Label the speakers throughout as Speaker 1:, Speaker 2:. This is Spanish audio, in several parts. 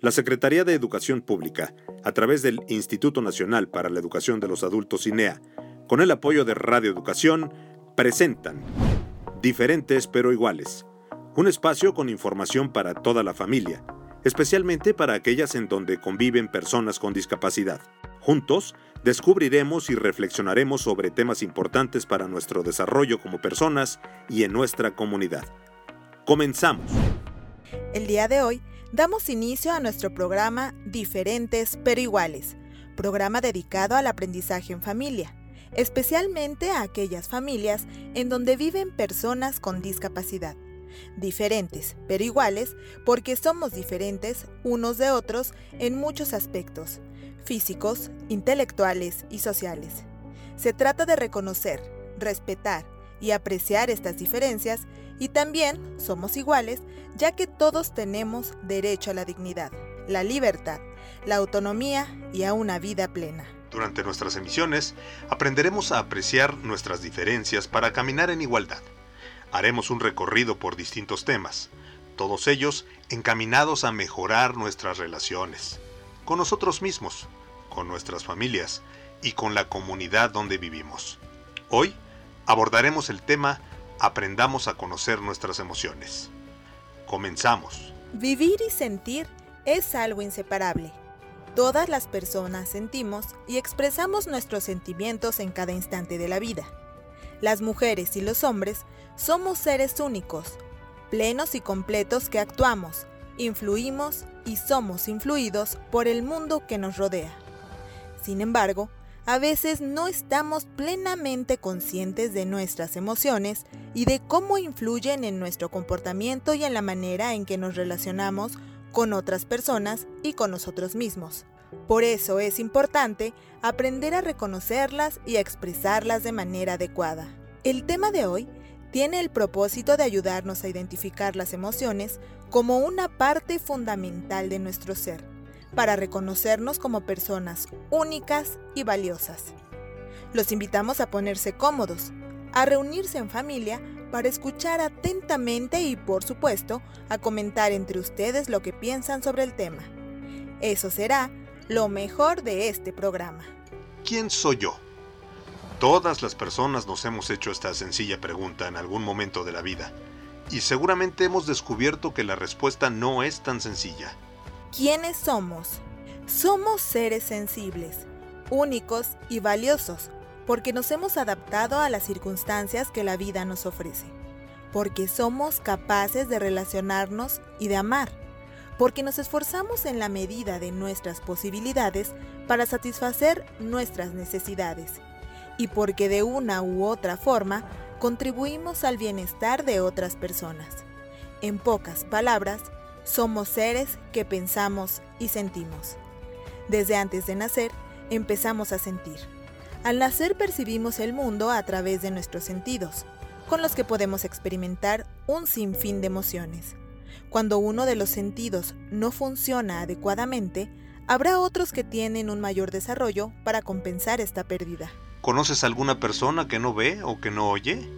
Speaker 1: La Secretaría de Educación Pública, a través del Instituto Nacional para la Educación de los Adultos INEA, con el apoyo de Radio Educación, presentan Diferentes pero iguales, un espacio con información para toda la familia, especialmente para aquellas en donde conviven personas con discapacidad. Juntos, descubriremos y reflexionaremos sobre temas importantes para nuestro desarrollo como personas y en nuestra comunidad. Comenzamos.
Speaker 2: El día de hoy damos inicio a nuestro programa Diferentes pero iguales, programa dedicado al aprendizaje en familia, especialmente a aquellas familias en donde viven personas con discapacidad. Diferentes pero iguales porque somos diferentes unos de otros en muchos aspectos, físicos, intelectuales y sociales. Se trata de reconocer, respetar y apreciar estas diferencias y también somos iguales ya que todos tenemos derecho a la dignidad, la libertad, la autonomía y a una vida plena.
Speaker 1: Durante nuestras emisiones aprenderemos a apreciar nuestras diferencias para caminar en igualdad. Haremos un recorrido por distintos temas, todos ellos encaminados a mejorar nuestras relaciones, con nosotros mismos, con nuestras familias y con la comunidad donde vivimos. Hoy abordaremos el tema Aprendamos a conocer nuestras emociones. Comenzamos.
Speaker 2: Vivir y sentir es algo inseparable. Todas las personas sentimos y expresamos nuestros sentimientos en cada instante de la vida. Las mujeres y los hombres somos seres únicos, plenos y completos que actuamos, influimos y somos influidos por el mundo que nos rodea. Sin embargo, a veces no estamos plenamente conscientes de nuestras emociones y de cómo influyen en nuestro comportamiento y en la manera en que nos relacionamos con otras personas y con nosotros mismos. Por eso es importante aprender a reconocerlas y a expresarlas de manera adecuada. El tema de hoy tiene el propósito de ayudarnos a identificar las emociones como una parte fundamental de nuestro ser para reconocernos como personas únicas y valiosas. Los invitamos a ponerse cómodos, a reunirse en familia para escuchar atentamente y, por supuesto, a comentar entre ustedes lo que piensan sobre el tema. Eso será lo mejor de este programa.
Speaker 1: ¿Quién soy yo? Todas las personas nos hemos hecho esta sencilla pregunta en algún momento de la vida, y seguramente hemos descubierto que la respuesta no es tan sencilla.
Speaker 2: ¿Quiénes somos? Somos seres sensibles, únicos y valiosos, porque nos hemos adaptado a las circunstancias que la vida nos ofrece, porque somos capaces de relacionarnos y de amar, porque nos esforzamos en la medida de nuestras posibilidades para satisfacer nuestras necesidades, y porque de una u otra forma contribuimos al bienestar de otras personas. En pocas palabras, somos seres que pensamos y sentimos. Desde antes de nacer, empezamos a sentir. Al nacer percibimos el mundo a través de nuestros sentidos, con los que podemos experimentar un sinfín de emociones. Cuando uno de los sentidos no funciona adecuadamente, habrá otros que tienen un mayor desarrollo para compensar esta pérdida.
Speaker 1: ¿Conoces alguna persona que no ve o que no oye?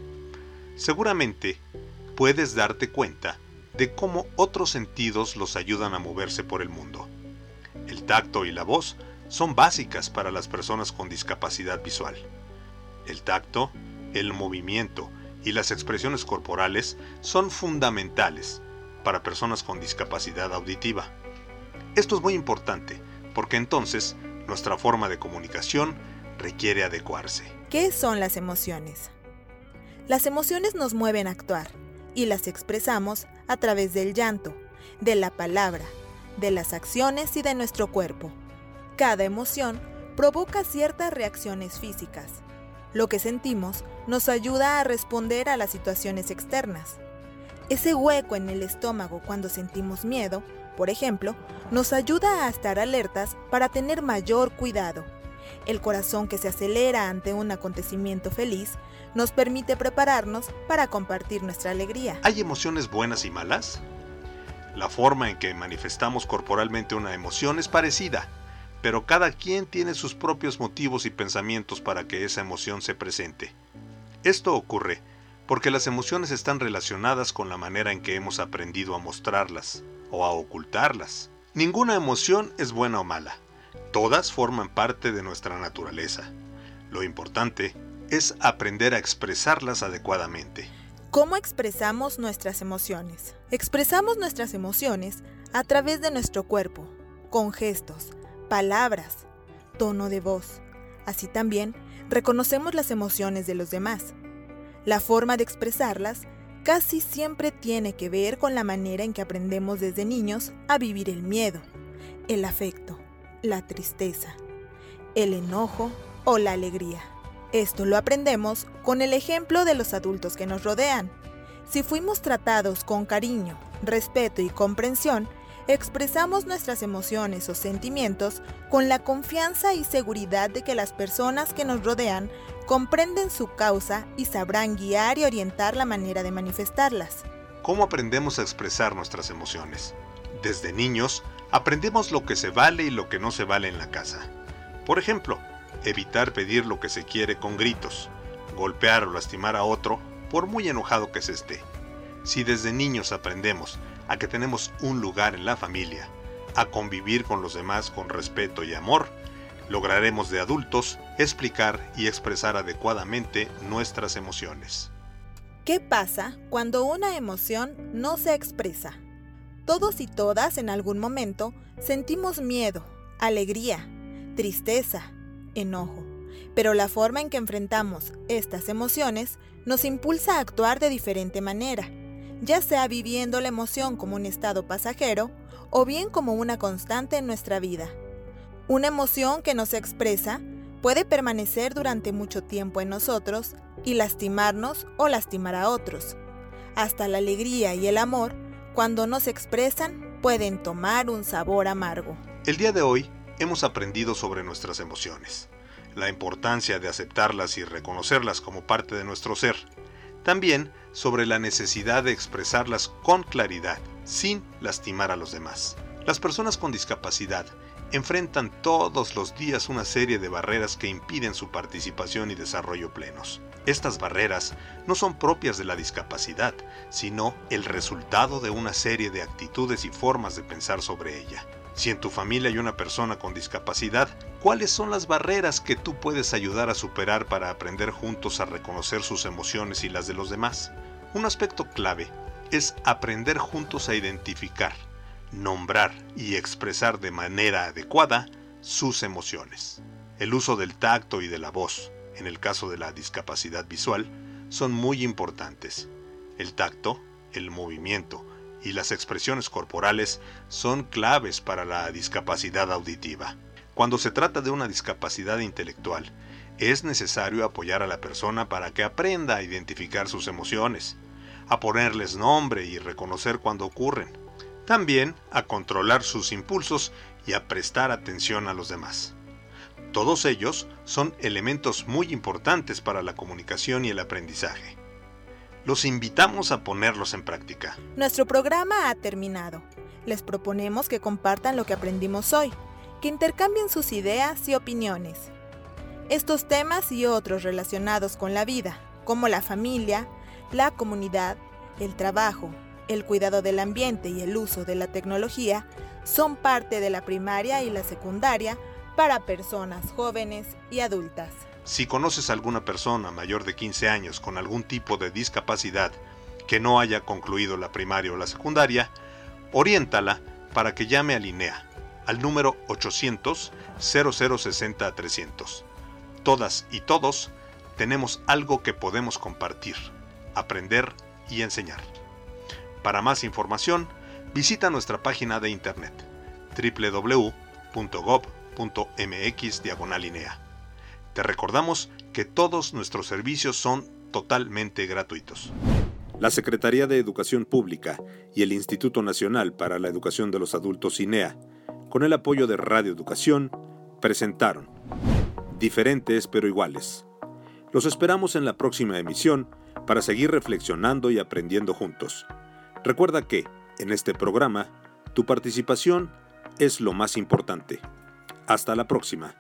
Speaker 1: Seguramente puedes darte cuenta de cómo otros sentidos los ayudan a moverse por el mundo. El tacto y la voz son básicas para las personas con discapacidad visual. El tacto, el movimiento y las expresiones corporales son fundamentales para personas con discapacidad auditiva. Esto es muy importante porque entonces nuestra forma de comunicación requiere adecuarse.
Speaker 2: ¿Qué son las emociones? Las emociones nos mueven a actuar y las expresamos a través del llanto, de la palabra, de las acciones y de nuestro cuerpo. Cada emoción provoca ciertas reacciones físicas. Lo que sentimos nos ayuda a responder a las situaciones externas. Ese hueco en el estómago cuando sentimos miedo, por ejemplo, nos ayuda a estar alertas para tener mayor cuidado. El corazón que se acelera ante un acontecimiento feliz nos permite prepararnos para compartir nuestra alegría.
Speaker 1: ¿Hay emociones buenas y malas? La forma en que manifestamos corporalmente una emoción es parecida, pero cada quien tiene sus propios motivos y pensamientos para que esa emoción se presente. Esto ocurre porque las emociones están relacionadas con la manera en que hemos aprendido a mostrarlas o a ocultarlas. Ninguna emoción es buena o mala. Todas forman parte de nuestra naturaleza. Lo importante es aprender a expresarlas adecuadamente.
Speaker 2: ¿Cómo expresamos nuestras emociones? Expresamos nuestras emociones a través de nuestro cuerpo, con gestos, palabras, tono de voz. Así también reconocemos las emociones de los demás. La forma de expresarlas casi siempre tiene que ver con la manera en que aprendemos desde niños a vivir el miedo, el afecto, la tristeza, el enojo o la alegría. Esto lo aprendemos con el ejemplo de los adultos que nos rodean. Si fuimos tratados con cariño, respeto y comprensión, expresamos nuestras emociones o sentimientos con la confianza y seguridad de que las personas que nos rodean comprenden su causa y sabrán guiar y orientar la manera de manifestarlas.
Speaker 1: ¿Cómo aprendemos a expresar nuestras emociones? Desde niños, aprendemos lo que se vale y lo que no se vale en la casa. Por ejemplo, evitar pedir lo que se quiere con gritos, golpear o lastimar a otro por muy enojado que se esté. Si desde niños aprendemos a que tenemos un lugar en la familia, a convivir con los demás con respeto y amor, lograremos de adultos explicar y expresar adecuadamente nuestras emociones.
Speaker 2: ¿Qué pasa cuando una emoción no se expresa? Todos y todas en algún momento sentimos miedo, alegría, tristeza, enojo, pero la forma en que enfrentamos estas emociones nos impulsa a actuar de diferente manera ya sea viviendo la emoción como un estado pasajero o bien como una constante en nuestra vida. Una emoción que no se expresa puede permanecer durante mucho tiempo en nosotros y lastimarnos o lastimar a otros. Hasta la alegría y el amor, cuando no se expresan, pueden tomar un sabor amargo.
Speaker 1: El día de hoy hemos aprendido sobre nuestras emociones, la importancia de aceptarlas y reconocerlas como parte de nuestro ser, también sobre la necesidad de expresarlas con claridad, sin lastimar a los demás. Las personas con discapacidad enfrentan todos los días una serie de barreras que impiden su participación y desarrollo plenos. Estas barreras no son propias de la discapacidad, sino el resultado de una serie de actitudes y formas de pensar sobre ella. Si en tu familia hay una persona con discapacidad, ¿cuáles son las barreras que tú puedes ayudar a superar para aprender juntos a reconocer sus emociones y las de los demás? Un aspecto clave es aprender juntos a identificar, nombrar y expresar de manera adecuada sus emociones. El uso del tacto y de la voz, en el caso de la discapacidad visual, son muy importantes. El tacto, el movimiento, y las expresiones corporales son claves para la discapacidad auditiva. Cuando se trata de una discapacidad intelectual, es necesario apoyar a la persona para que aprenda a identificar sus emociones, a ponerles nombre y reconocer cuando ocurren, también a controlar sus impulsos y a prestar atención a los demás. Todos ellos son elementos muy importantes para la comunicación y el aprendizaje. Los invitamos a ponerlos en práctica.
Speaker 2: Nuestro programa ha terminado. Les proponemos que compartan lo que aprendimos hoy, que intercambien sus ideas y opiniones. Estos temas y otros relacionados con la vida, como la familia, la comunidad, el trabajo, el cuidado del ambiente y el uso de la tecnología, son parte de la primaria y la secundaria para personas jóvenes y adultas.
Speaker 1: Si conoces a alguna persona mayor de 15 años con algún tipo de discapacidad que no haya concluido la primaria o la secundaria, oriéntala para que llame a Linea al número 800 0060 300. Todas y todos tenemos algo que podemos compartir, aprender y enseñar. Para más información, visita nuestra página de internet www.gov.mx diagonal te recordamos que todos nuestros servicios son totalmente gratuitos. La Secretaría de Educación Pública y el Instituto Nacional para la Educación de los Adultos INEA, con el apoyo de Radio Educación, presentaron Diferentes pero iguales. Los esperamos en la próxima emisión para seguir reflexionando y aprendiendo juntos. Recuerda que, en este programa, tu participación es lo más importante. Hasta la próxima.